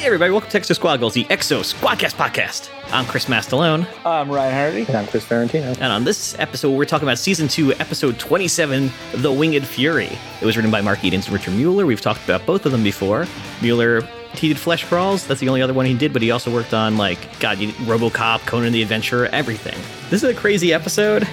Hey everybody, welcome to Exo Squad Goals, the Exo Squadcast podcast. I'm Chris Mastalone, I'm Ryan Hardy. And I'm Chris Ferrantino. and on this episode, we're talking about season two, episode 27, The Winged Fury. It was written by Mark Edens and Richard Mueller. We've talked about both of them before. Mueller, he did Flesh Crawls. That's the only other one he did, but he also worked on like God, you- RoboCop, Conan the Adventurer, everything. This is a crazy episode.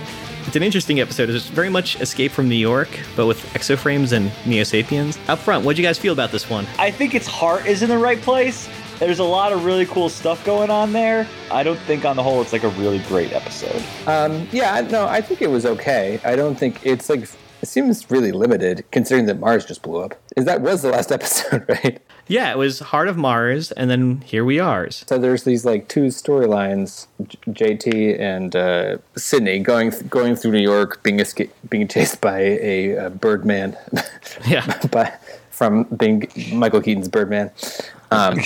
It's an interesting episode. It's very much Escape from New York, but with exoframes and Neo Sapiens. Up front, what'd you guys feel about this one? I think its heart is in the right place. There's a lot of really cool stuff going on there. I don't think on the whole it's like a really great episode. Um, yeah, no, I think it was okay. I don't think it's like it seems really limited considering that Mars just blew up. Is that was the last episode, right? Yeah, it was Heart of Mars, and then here we are. So there's these like two storylines: J- JT and uh, Sydney going going through New York, being esca- being chased by a, uh Birdman, Yeah. by from being Michael Keaton's Birdman, um,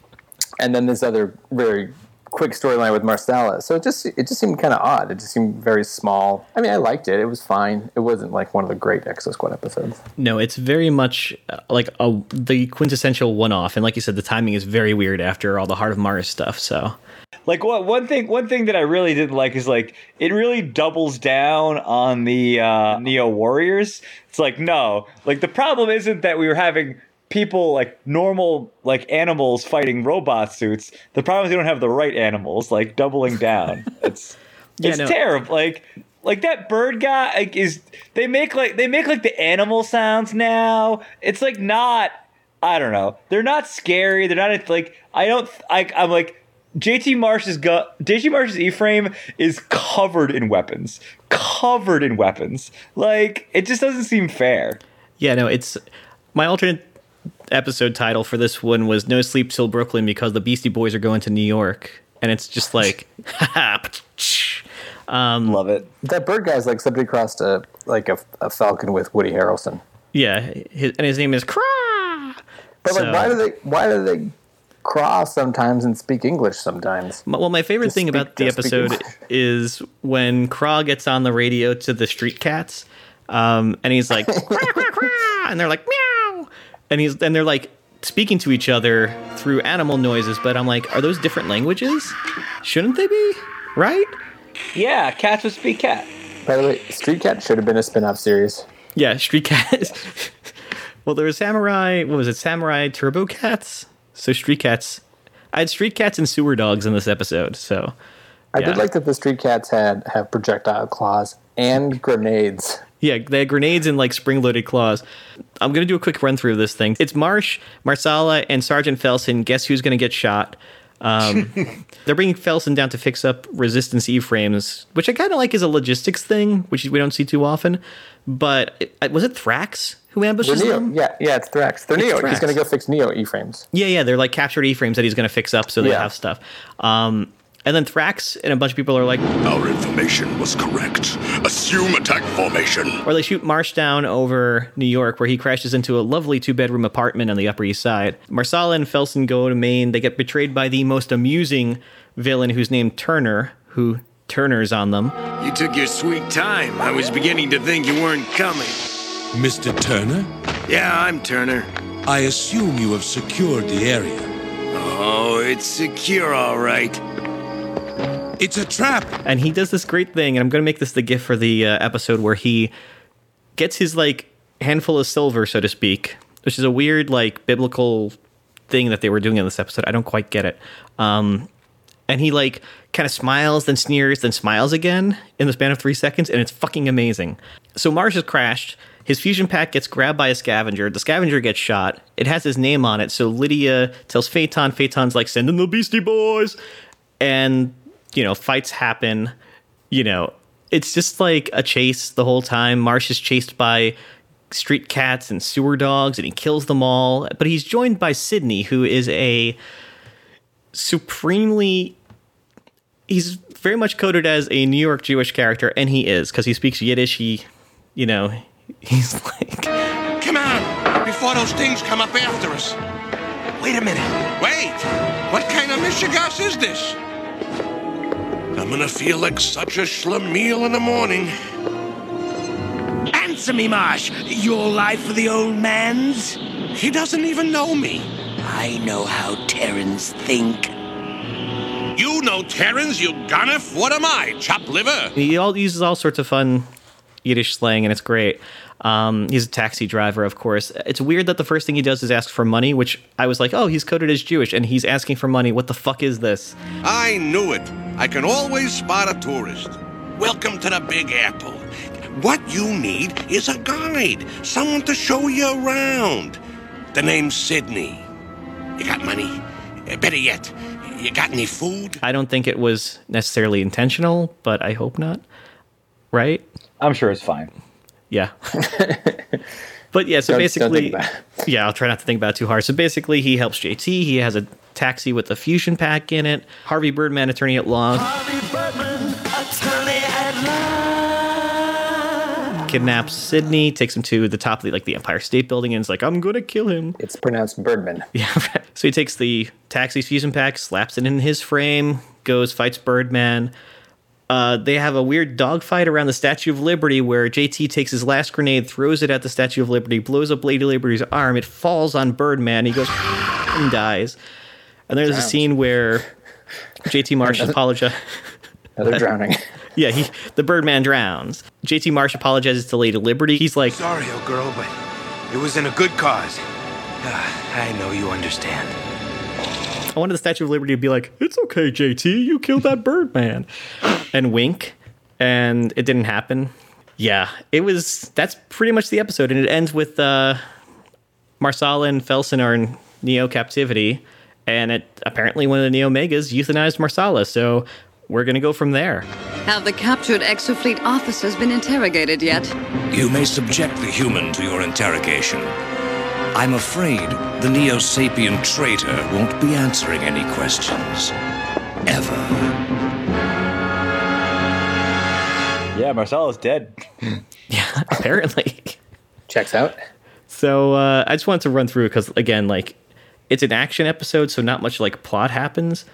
and then this other very quick storyline with Marsala. So it just it just seemed kind of odd. It just seemed very small. I mean, I liked it. It was fine. It wasn't like one of the great Exo Squad episodes. No, it's very much uh, like a, the quintessential one-off, and like you said, the timing is very weird after all the Heart of Mars stuff. So Like what one thing one thing that I really didn't like is like it really doubles down on the uh, Neo Warriors. It's like no, like the problem isn't that we were having people like normal like animals fighting robot suits. The problem is we don't have the right animals. Like doubling down. It's Yeah, it's no. terrible. Like like that bird guy like, is they make like they make like the animal sounds now. It's like not I don't know. They're not scary. They're not like I don't I I'm like JT Marsh's gu- JT Marsh's E-frame is covered in weapons. Covered in weapons. Like it just doesn't seem fair. yeah, no, it's my alternate episode title for this one was "No Sleep Till Brooklyn" because the Beastie Boys are going to New York, and it's just like, Love it. That bird guy's like somebody crossed a like a, a falcon with Woody Harrelson. yeah, his, and his name is Craw. But So- like, why do they why do they cross sometimes and speak English sometimes? Well, my favorite Just thing speak- about the episode is when Craw gets on the radio to the street cats, um, and he's like, "Quack, quack, quack," and they're like, meow, and he's and they're like speaking to each other through animal noises. But I'm like, are those different languages? Shouldn't they be? Right? Yeah, cats would speak cat. By the way, Street Cat should have been a spin-off series. Yeah, street cats. well, there was samurai. What was it? Samurai Turbo Cats. So street cats. I had street cats and sewer dogs in this episode. So I Yeah. did like that the Street Cats had have projectile claws and grenades. Yeah, they had grenades and like spring-loaded claws. I'm gonna do a quick run through of this thing. It's Marsh, Marsala, and Sergeant Felson. Guess who's gonna get shot? Um, they're bringing Felson down to fix up resistance E-frames, which I kind of like as a logistics thing, which we don't see too often. But it, was it Thrax who ambushes Neo. them? Yeah, yeah, it's Thrax. They're Neo. Thrax. He's going to go fix Neo E-frames. Yeah, yeah, they're like captured E-frames that he's gonna fix up so they Yeah. have stuff. Um, and then Thrax and a bunch of people are like, Our information was correct. Assume attack formation. or they shoot Marsh down over New York, where he crashes into a lovely two bedroom apartment on the Upper East Side. Marsala and Felson go to Maine. They get betrayed by the most amusing villain who's named Turner, who Turner's on them. You took your sweet time. I was beginning to think you weren't coming. Mr. Turner, Yeah, I'm Turner. I assume you have secured the area. Oh, it's secure, all right. It's a trap! And he does this great thing, and I'm going to make this the gift for the uh, episode where he gets his like handful of silver, so to speak, which is a weird like biblical thing that they were doing in this episode. I don't quite get it. Um, and he like kind of smiles, then sneers, then smiles again in the span of three seconds, and it's fucking amazing. So Mars has crashed. His fusion pack gets grabbed by a scavenger. The scavenger gets shot. It has his name on it. So Livia tells Phaeton. Phaeton's like, send in the Beastie Boys. And, you know, fights happen. You know, it's just like a chase the whole time. Marsh is chased by street cats and sewer dogs, and he kills them all. But he's joined by Sydney, who is a supremely he's very much coded as a New York Jewish character, and he is because he speaks Yiddish. He, you know, he's like, Come on! Before those things come up after us! Wait a minute. Wait! What kind of mishigas is this? I'm gonna feel like such a schlemiel in the morning. Answer me, Marsh. Your life for the old man's? He doesn't even know me. I know how Terrans think. You know Terrans, you gonif. What am I, chop liver? He all uses all sorts of fun Yiddish slang, and it's great. Um, he's a taxi driver, of course. It's weird that the first thing he does is ask for money, which I was like, oh, he's coded as Jewish, and he's asking for money. What the fuck is this? I knew it. I can always spot a tourist. Welcome to the Big Apple. What you need is a guide, someone to show you around. The name's Sydney. You got money? Uh, Better yet, you got any food? I don't think it was necessarily intentional, but I hope not. Right? I'm sure it's fine. Yeah. but yeah, so Don't- don't basically, yeah, I'll try not to think about it too hard. So basically, he helps JT. He has a taxi with a fusion pack in it. Harvey Birdman, attorney at law, kidnaps Sydney, takes him to the top of the, like the Empire State Building, and is like, "I'm gonna kill him." It's pronounced Birdman. Yeah. right. So he takes the taxi's fusion pack, slaps it in his frame, goes fights Birdman. Uh, they have a weird dogfight around the Statue of Liberty where JT takes his last grenade, throws it at the Statue of Liberty, blows up Lady Liberty's arm. It falls on Birdman. He goes and dies. And there's a scene where JT Marsh apologizes. Another drowning. Yeah, he the Birdman drowns. JT Marsh apologizes to Lady Liberty. He's like, Sorry, old girl, but it was in a good cause. Ah, I know you understand. I wanted the Statue of Liberty to be like, "It's okay, JT, you killed that Birdman," and wink, and it didn't happen. Yeah, it was. That's pretty much the episode, and it ends with uh, Marsala and Felson are in Neo captivity, and it apparently one of the Neo Megas euthanized Marsala, so we're gonna go from there. Have the captured Exofleet officers been interrogated yet? You may subject the human to your interrogation. I'm afraid the Neo Sapien traitor won't be answering any questions. Ever. Yeah, Marcel is dead. Yeah, apparently. Checks out. So uh, I just wanted to run through because again, like it's an action episode, so not much like plot happens.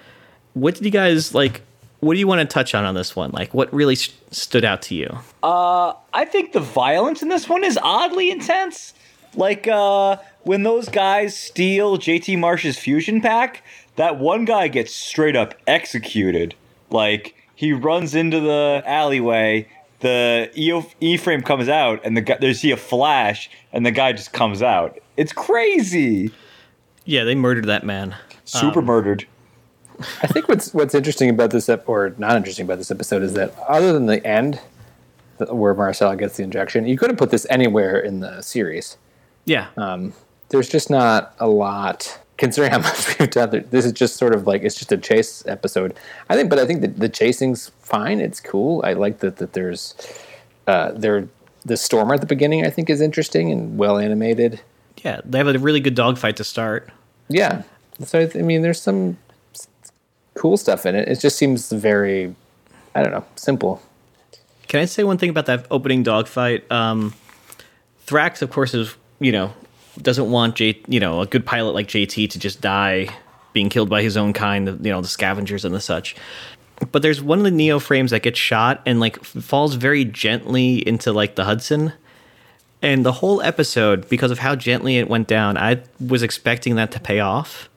What did you guys like? What do you want to touch on on this one? Like, what really st- stood out to you? Uh, I think the violence in this one is oddly intense. Like uh, when those guys steal JT Marsh's fusion pack, that one guy gets straight up executed. Like he runs into the alleyway, the E frame comes out, and the guy there's see a flash, and the guy just comes out. It's crazy. Yeah, they murdered that man. Super murdered. I think what's what's interesting about this ep- or not interesting about this episode is that other than the end, where Marsala gets the injection, you could have put this anywhere in the series. Yeah, There's just not a lot considering how much we've done. This is just sort of like it's just a chase episode. I think, but I think that the chasing's fine. It's cool. I like that that there's uh, there the storm at the beginning. I think is interesting and well animated. yeah, they have a really good dogfight to start. Yeah. So I mean, there's some cool stuff in it. It just seems very, I don't know, simple. Can I say one thing about that opening dogfight? Um, Thrax, of course, is you know doesn't want J, you know, a good pilot like JT to just die being killed by his own kind, you know, the scavengers and the such. But there's one of the Neo frames that gets shot and like falls very gently into like the Hudson. And the whole episode, because of how gently it went down, I was expecting that to pay off.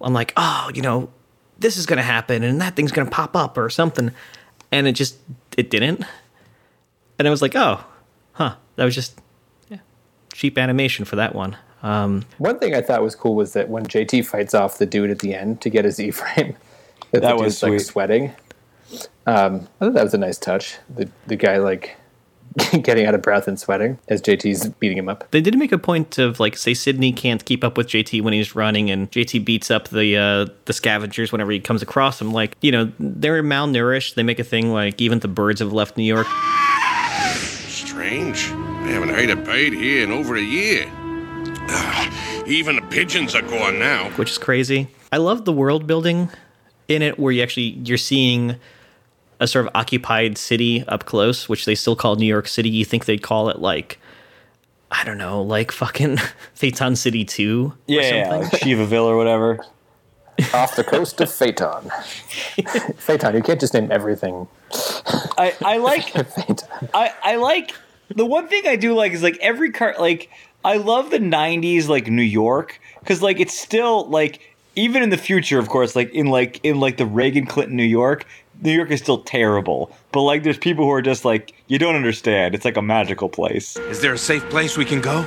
I'm like, oh, you know, this is gonna happen and that thing's gonna pop up or something. And it just it didn't. And I was like, oh, huh. That was just cheap animation for that one. Um, One thing I thought was cool was that when JT fights off the dude at the end to get his E frame, that, That the was dude's like sweating. Um, I thought that was a nice touch. The the guy like getting out of breath and sweating as JT's beating him up. they did make a point of like say Sydney can't keep up with JT when he's running, and JT beats up the uh, the scavengers whenever he comes across them. Like you know they're malnourished. They make a thing like even the birds have left New York. Strange. I haven't heard a bird here in over a year. Ah, even the pigeons are gone now. which is crazy. I love the world building in it where you actually you're seeing a sort of occupied city up close, which they still call New York City. You think they'd call it like I don't know, like fucking Phaeton City 2 Yeah, or yeah, something. like Shivaville or whatever. Off the coast of Phaeton. Phaeton, you can't just name everything I, I like Phaeton. I, I like the one thing I do like is like every car like I love the '90s like New York because like it's still like even in the future, of course, like in like in like the Reagan Clinton New York, New York is still terrible. But like there's people who are just like you don't understand. It's like a magical place. Is there a safe place we can go?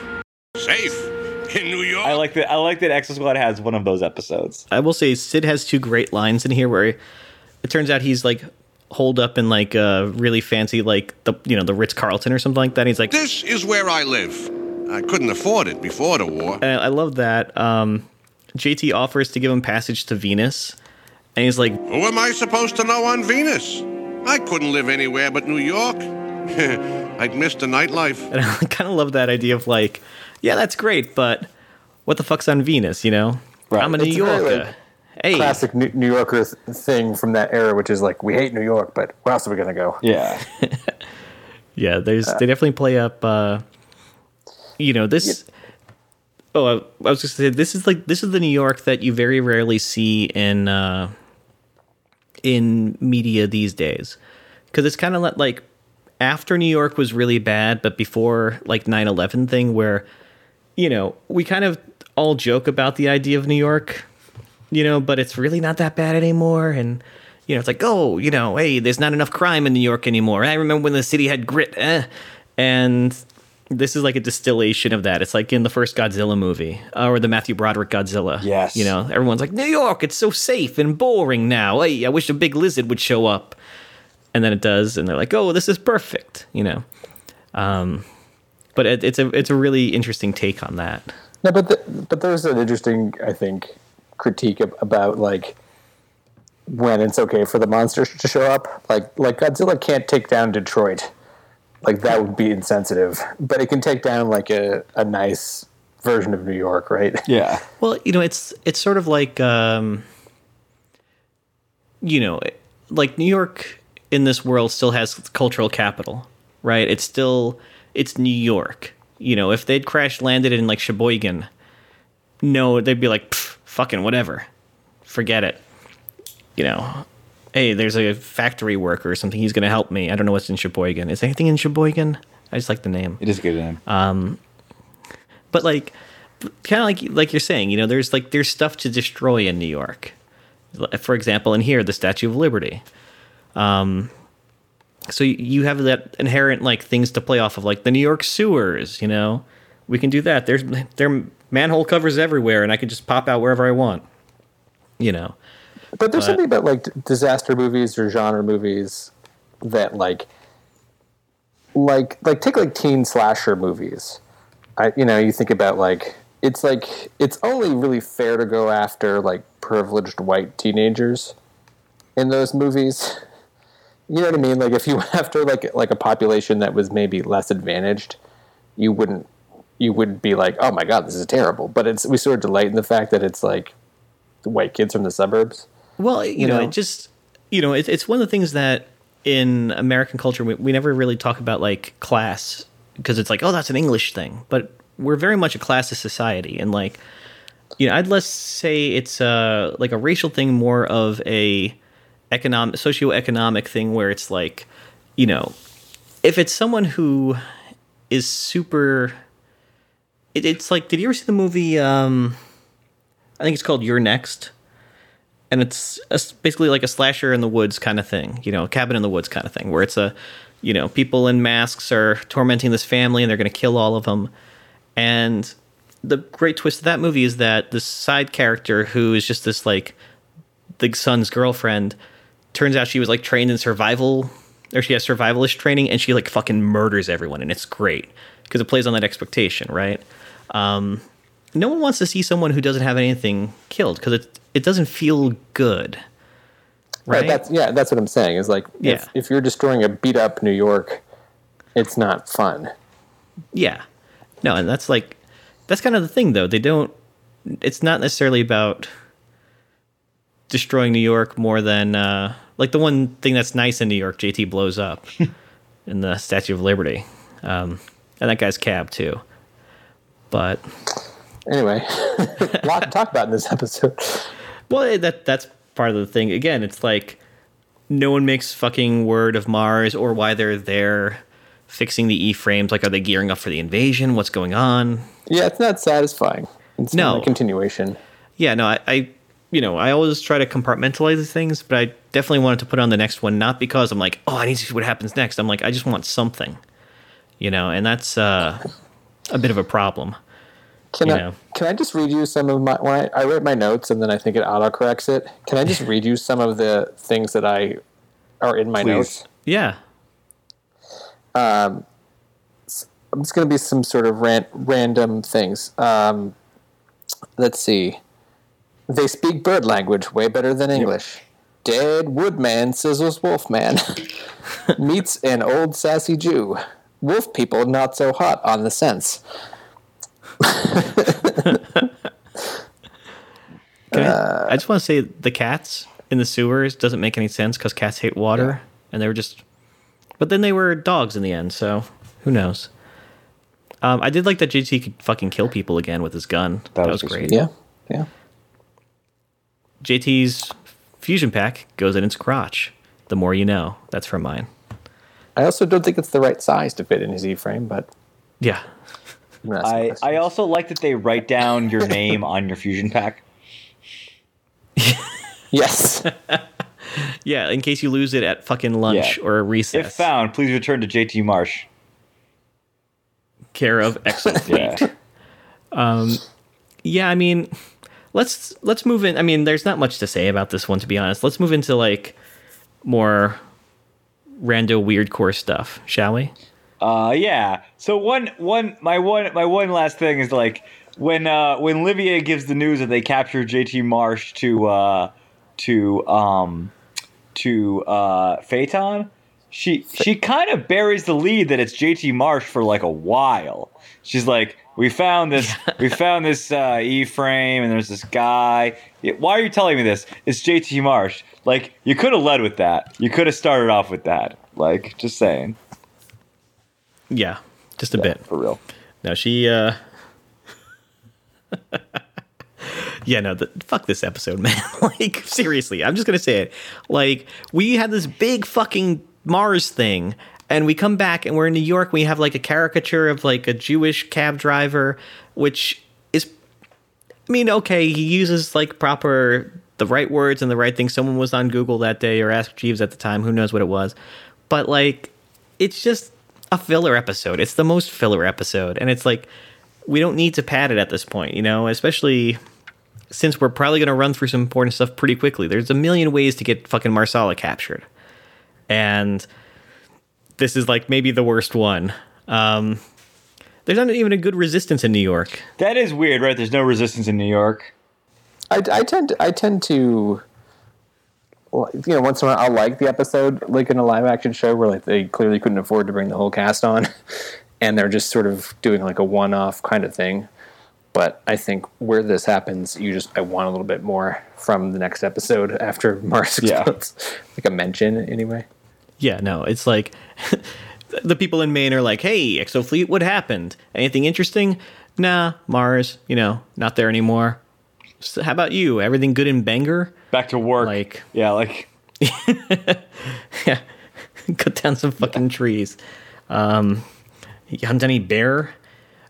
Safe in New York. I like that. I like that. Exo Squad has one of those episodes. I will say Sid has two great lines in here where it turns out he's like holed up in like a really fancy like the you know the Ritz Carlton or something like that. And He's like, This is where I live. I couldn't afford it before the war. and I love that. Um, JT offers to give him passage to Venus, and he's like, Who am I supposed to know on Venus? I couldn't live anywhere but New York. I'd miss the nightlife. and I kind of love that idea of like, yeah, that's great, but what the fuck's on Venus? You know, I'm a New It's Yorker. like, hey, Classic New New Yorker thing from that era, which is like we hate New York, but where else are we gonna go? Yeah. Yeah, there's they definitely play up. uh You know this. Oh, I, I was just saying this is like this is the New York that you very rarely see in uh in media these days, because it's kind of like after New York was really bad, but before like 9-11 thing where you know we kind of all joke about the idea of New York, you know, but it's really not that bad anymore, and you know, it's like, oh, you know, hey, there's not enough crime in New York anymore. I remember when the city had grit, eh? and this is like a distillation of that. It's like in the first Godzilla movie uh, or the Matthew Broderick Godzilla. Yes. you know, everyone's like, New York, it's so safe and boring now. Hey, I wish a big lizard would show up, and then it does, and they're like, oh, this is perfect, you know. Um, but it, it's a it's a really interesting take on that. No, but the, but there's an interesting, I think, critique ab- about like when it's okay for the monsters to show up. Like like Godzilla can't take down Detroit. Like that would be insensitive. But it can take down like a, a nice version of New York, right? Yeah. Well, you know, it's it's sort of like um, you know, like New York in this world still has cultural capital, right? It's still it's New York. You know, if they'd crash landed in like Sheboygan, no, they'd be like, "Pff, fucking whatever, forget it. You know, hey, there's a factory worker or something. He's going to help me. I don't know what's in Sheboygan. Is anything in Sheboygan? I just like the name. It is a good name. Um, but like, kind of like like you're saying, you know, there's like there's stuff to destroy in New York. For example, in here, the Statue of Liberty. Um, so you- have that inherent like things to play off of, like the New York sewers. You know, we can do that. There's there manhole covers everywhere, and I can just pop out wherever I want. You know, But there's But- something about like disaster movies or genre movies that like like like take like teen slasher movies. I you know, you think about like it's like it's only really fair to go after like privileged white teenagers in those movies. You know what I mean? Like if you went after like like a population that was maybe less advantaged, you wouldn't you wouldn't be like, "Oh my god, this is terrible." But it's we sort of delight in the fact that it's like the white kids from the suburbs. Well, you, You know, know? it just you know, it, it's one of the things that in American culture we, we never really talk about like class because it's like, oh, that's an English thing, but we're very much a classist society, and like, you know, I'd less say it's uh like a racial thing, more of a economic, socioeconomic thing, where it's like, you know, if it's someone who is super, it, it's like, did you ever see the movie? um I think it's called You're Next and it's a, basically like a slasher in the woods kind of thing, you know, cabin in the woods kind of thing, where it's a, you know, people in masks are tormenting this family and they're going to kill all of them. And the great twist of that movie is that the side character, who is just this like the son's girlfriend, turns out she was like trained in survival, or she has survivalist training, and she like fucking murders everyone, and it's great because it plays on that expectation, right? Um, no one wants to see someone who doesn't have anything killed because it it doesn't feel good. Right. Right? That's yeah. That's what I'm saying. Is like Yeah. if, if you're destroying a beat up New York, it's not fun. Yeah. No, and that's like that's kind of the thing though. They don't it's not necessarily about destroying New York more than uh like the one thing that's nice in New York, JT blows up in the Statue of Liberty. Um and that guy's cab too. But Anyway, a lot to talk about in this episode. Well, that that's part of the thing. Again, it's like no one makes fucking word of Mars or why they're there fixing the E frames. Like, are they gearing up for the invasion? What's going on? Yeah, it's not satisfying. It's No. not a continuation. Yeah, no, I, I, you know, I always try to compartmentalize things, but I definitely wanted to put on the next one, not because I'm like, oh, I need to see what happens next. I'm like, I just want something, you know, and that's uh, a bit of a problem. Can You I know. can I just read you some of my when I, I write my notes and then I think it autocorrects it. Can I just read you some of the things that I are in my Please. notes? Yeah, I'm just going to be some sort of ran, random things. Um, let's see. They speak bird language way better than English. Dead woodman sizzles wolfman. Meets an old sassy Jew. Wolf people not so hot on the sense. Can I, I just want to say the cats in the sewers doesn't make any sense because cats hate water, and they were just. But then they were dogs in the end, so who knows? Um, I did like that JT could fucking kill people again with his gun. That, was, was great. Yeah, yeah. JT's fusion pack goes in its crotch. The more you know. That's from mine. I also don't think it's the right size to fit in his E-frame, but Yeah. I'm gonna ask I, also like that they write down your name on your fusion pack. yes. Yeah, in case you lose it at fucking lunch Yeah. or a recess. If found, please return to JT Marsh. care of Exofleet. Yeah. Um, yeah, I mean, let's let's move in. I mean, there's not much to say about this one to be honest. Let's move into like more rando weird core stuff, shall we? Uh, yeah. So one, one, my one, my one last thing is like when uh, when Livia gives the news that they captured JT Marsh to uh, to um, to uh, Phaeton, she she kind of buries the lead that it's JT Marsh for like a while. She's like, we found this, we found this uh, E frame, and there's this guy. Why are you telling me this? It's JT Marsh. Like you could have led with that. You could have started off with that. Like just saying. Yeah, just a bit. for real. No, she. uh Yeah, no, the, fuck this episode, man. like, seriously, I'm just gonna say it. Like, we had this big fucking Mars thing, and we come back and we're in New York. We have like a caricature of like a Jewish cab driver, which is, I mean, okay, he uses like proper the right words and the right thing. Someone was on Google that day or Ask Jeeves at the time. Who knows what it was, but like, it's just a filler episode. It's the most filler episode, and it's like we don't need to pad it at this point, you know, especially since we're probably going to run through some important stuff pretty quickly. There's a million ways to get fucking Marsala captured. And this is like maybe the worst one. Um, there's not even a good resistance in New York. That is weird, right? There's no resistance in New York. I, I tend to, I tend to well, you know once in a while I'll like the episode like in a live action show where like they clearly couldn't afford to bring the whole cast on and they're just sort of doing like a one off kind of thing. But I think where this happens, you just I want a little bit more from the next episode after Mars Yeah. like a mention anyway. Yeah, no, it's like the people in Maine are like, hey, Exofleet, what happened? Anything interesting? Nah, Mars, you know, not there anymore. So how about you? Everything good in Bangor? Back to work. Like, yeah, like yeah, cut down some fucking trees. Um, you hunt any bear?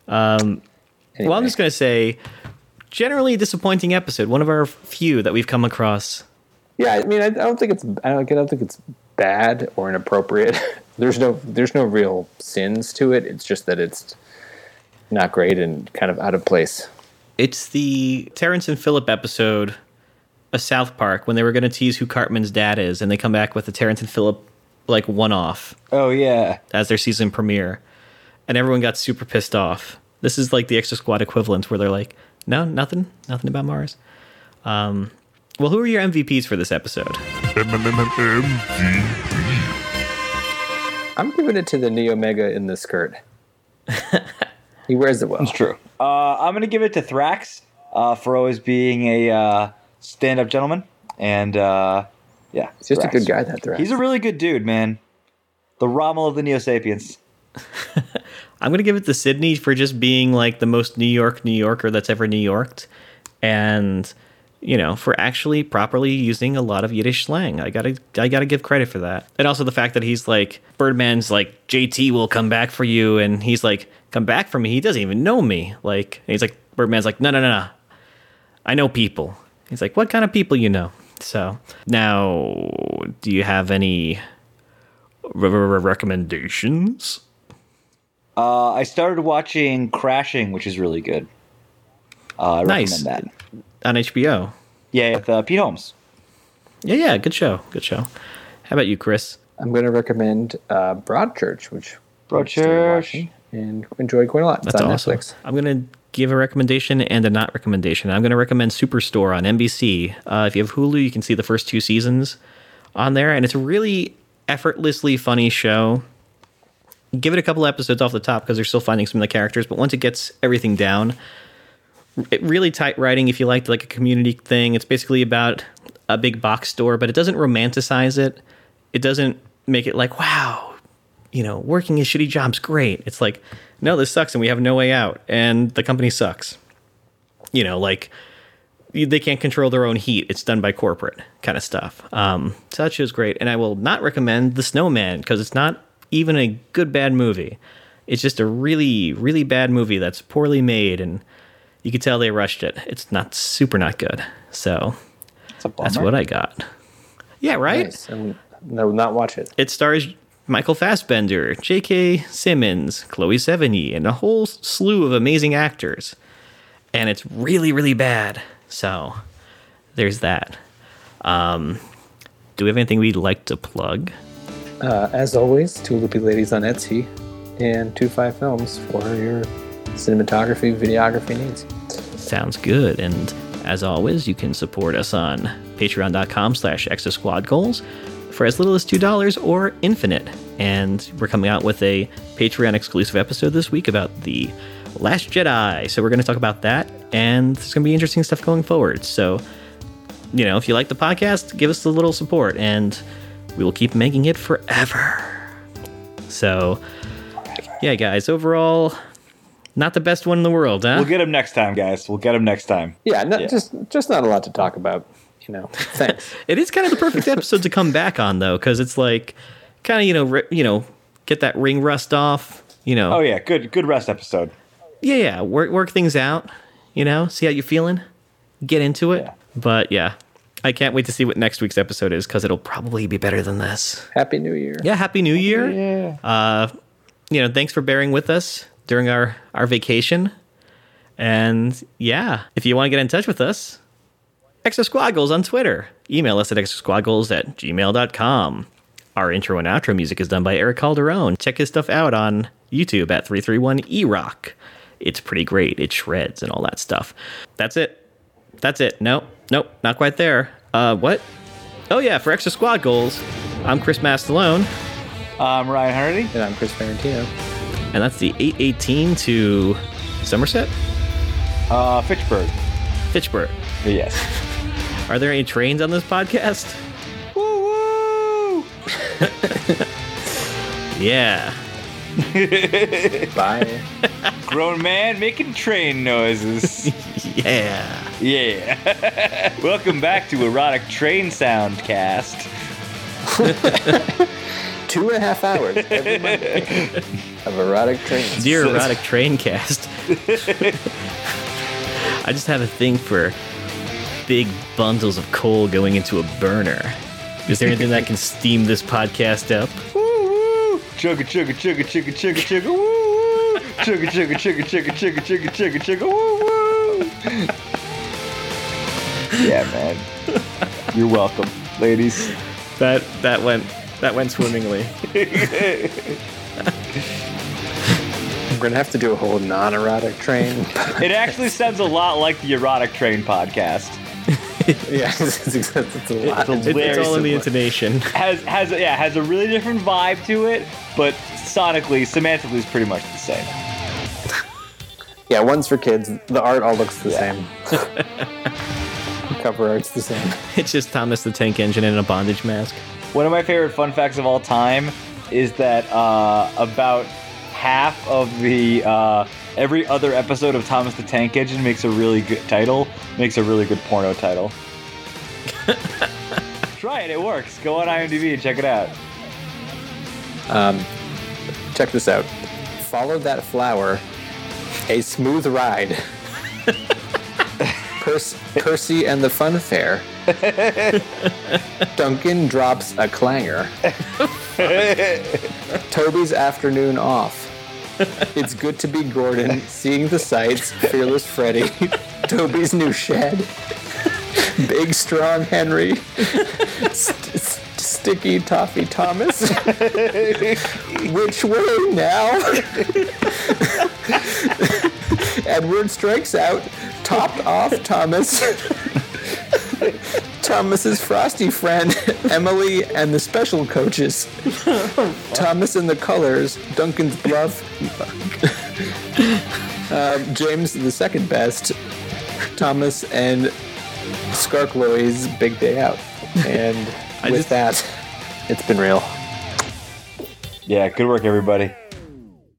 Um, Well, I'm just gonna say, generally disappointing episode. One of our few that we've come across. Yeah, I mean, I, I don't think it's I don't, I don't think it's bad or inappropriate. there's no there's no real sins to it. It's just that it's not great and kind of out of place. It's the Terrance and Phillip episode of South Park when they were gonna tease who Cartman's dad is, and they come back with the Terrance and Phillip like one off oh yeah. as their season premiere, and everyone got super pissed off. This is like the Exo Squad equivalent, where they're like, "No, nothing, nothing about Mars." Um, well, who are your MVPs for this episode? I'm giving it to the Neo Mega in the skirt. he wears it well. It's true. Uh, I'm gonna give it to Thrax uh, for always being a uh, stand-up gentleman, and uh, yeah, He's just Thrax. a good guy. That Thrax. He's a really good dude, man. The Rommel of the Neo Sapiens. I'm gonna give it to Sydney for just being like the most New York New Yorker that's ever New Yorked, and you know, for actually properly using a lot of Yiddish slang. I gotta, I gotta give credit for that. And also the fact that he's like, Birdman's like, JT will come back for you, and he's like, come back for me. He doesn't even know me. Like, and he's like, Birdman's like, no, no, no, no. I know people. He's like, what kind of people you know? So now, do you have any recommendations? Uh, I started watching Crashing, which is really good. Uh, I Nice. recommend that. On HBO. Yeah, with uh, Pete Holmes. Yeah, yeah, good show, good show. How about you, Chris? I'm going to recommend uh, Broadchurch, which Broadchurch. and enjoyed quite a lot. It's That's on awesome. Netflix. I'm gonna give a recommendation and a not recommendation. I'm gonna recommend Superstore on NBC. Uh, if you have Hulu, you can see the first two seasons on there, and it's a really effortlessly funny show. Give it a couple episodes off the top because they're still finding some of the characters, but once it gets everything down, it really tight writing. If you liked like a community thing, it's basically about a big box store, but it doesn't romanticize it. It doesn't make it like wow, you know, working a shitty job's great. It's like, no, this sucks and we have no way out and the company sucks. You know, like they can't control their own heat. It's done by corporate kind of stuff. Um, so that show's great. And I will not recommend The Snowman because it's not even a good bad movie. It's just a really, really bad movie that's poorly made and you could tell they rushed it. It's not super not good. So That's, what I got. Yeah, right? Nice. And no, not watch it. It stars Michael Fassbender, J.K. Simmons, Chloe Sevigny, and a whole slew of amazing actors. And it's really, really bad. So there's that. Um, do we have anything we'd like to plug? Uh, as always, two loopy ladies on Etsy and two five films for your cinematography, videography needs. Sounds good. And as always, you can support us on patreon.com slash exo squad goals for as little as $2 or infinite. And we're coming out with a Patreon exclusive episode this week about the Last Jedi. So we're going to talk about that. And there's going to be interesting stuff going forward. So, you know, if you like the podcast, give us a little support and we will keep making it forever. So, yeah, guys, overall, not the best one in the world, huh? We'll get him next time, guys. We'll get him next time. Yeah, not, Yeah. just just not a lot to talk about. You know, thanks. It is kind of the perfect episode to come back on though, because it's like kind of you know ri- you know get that ring rust off. You know, Oh yeah, good good rest episode. yeah, yeah, work work things out. You know, see how you're feeling, get into it. Yeah. But yeah, I can't wait to see what next week's episode is because it'll probably be better than this. Happy New Year. Yeah, happy New Year. Yeah. Uh, you know, thanks for bearing with us during our our vacation. And yeah, if you want to get in touch with us, Exo Squad Goals on Twitter. Email us at exosquadgoals at gmail.com. Our intro and outro music is done by Eric Calderon. Check his stuff out on YouTube at 331eRock. It's pretty great. It shreds and all that stuff. That's it. That's it. Nope. Nope. Not quite there. Uh, what? Oh, yeah. For Exo Squad Goals, I'm Chris Mastalone. I'm Ryan Hardy. And I'm Chris Ferrantino. And that's the 818 to Somerset? Uh, Fitchburg. Fitchburg. Yes. Are there any trains on this podcast? woo woo. Yeah. Bye. Grown man making train noises. Yeah. yeah. Welcome back to Erotic Train Sound Cast. Two and a half hours every Monday of erotic trains. Dear Erotic Train Cast. I just have a thing for big bundles of coal going into a burner. Is there anything that can steam this podcast up? Woo woo. Chugga chugga chugga chugga chugga chugga woo woo. Chugga chugga chugga chugga chugga chugga chugga chugga woo woo. Yeah, man. You're welcome, ladies. That that went that went swimmingly. We're gonna have to do a whole non-erotic train. It actually sounds a lot like the Erotic Train podcast. yeah, it's, it's, it's a lot. It's it's all in the intonation. Has has yeah has a really different vibe to it, but sonically, semantically is pretty much the same. Yeah, one's for kids. The art all looks the same. the Cover art's the same. It's just Thomas the Tank Engine in a bondage mask. One of my favorite fun facts of all time is that uh, about half of the uh, every other episode of Thomas the Tank Engine makes a really good title, makes a really good porno title. Try it, it works. Go on IMDb and check it out. Um, check this out. Follow that flower. A smooth ride. Percy, Percy and the Fun Fair. Duncan drops a clanger. Toby's afternoon off. It's good to be Gordon, seeing the sights, Fearless Freddy, Toby's new shed, Big Strong Henry, st- st- Sticky Toffee Thomas. Which way now? Edward strikes out, topped off Thomas. Thomas's frosty friend, Emily, and the special coaches. Thomas and the colors, Duncan's bluff. Um, James, the second best. Thomas and Skarloey's big day out. And with that, it's been real. Yeah, good work, everybody.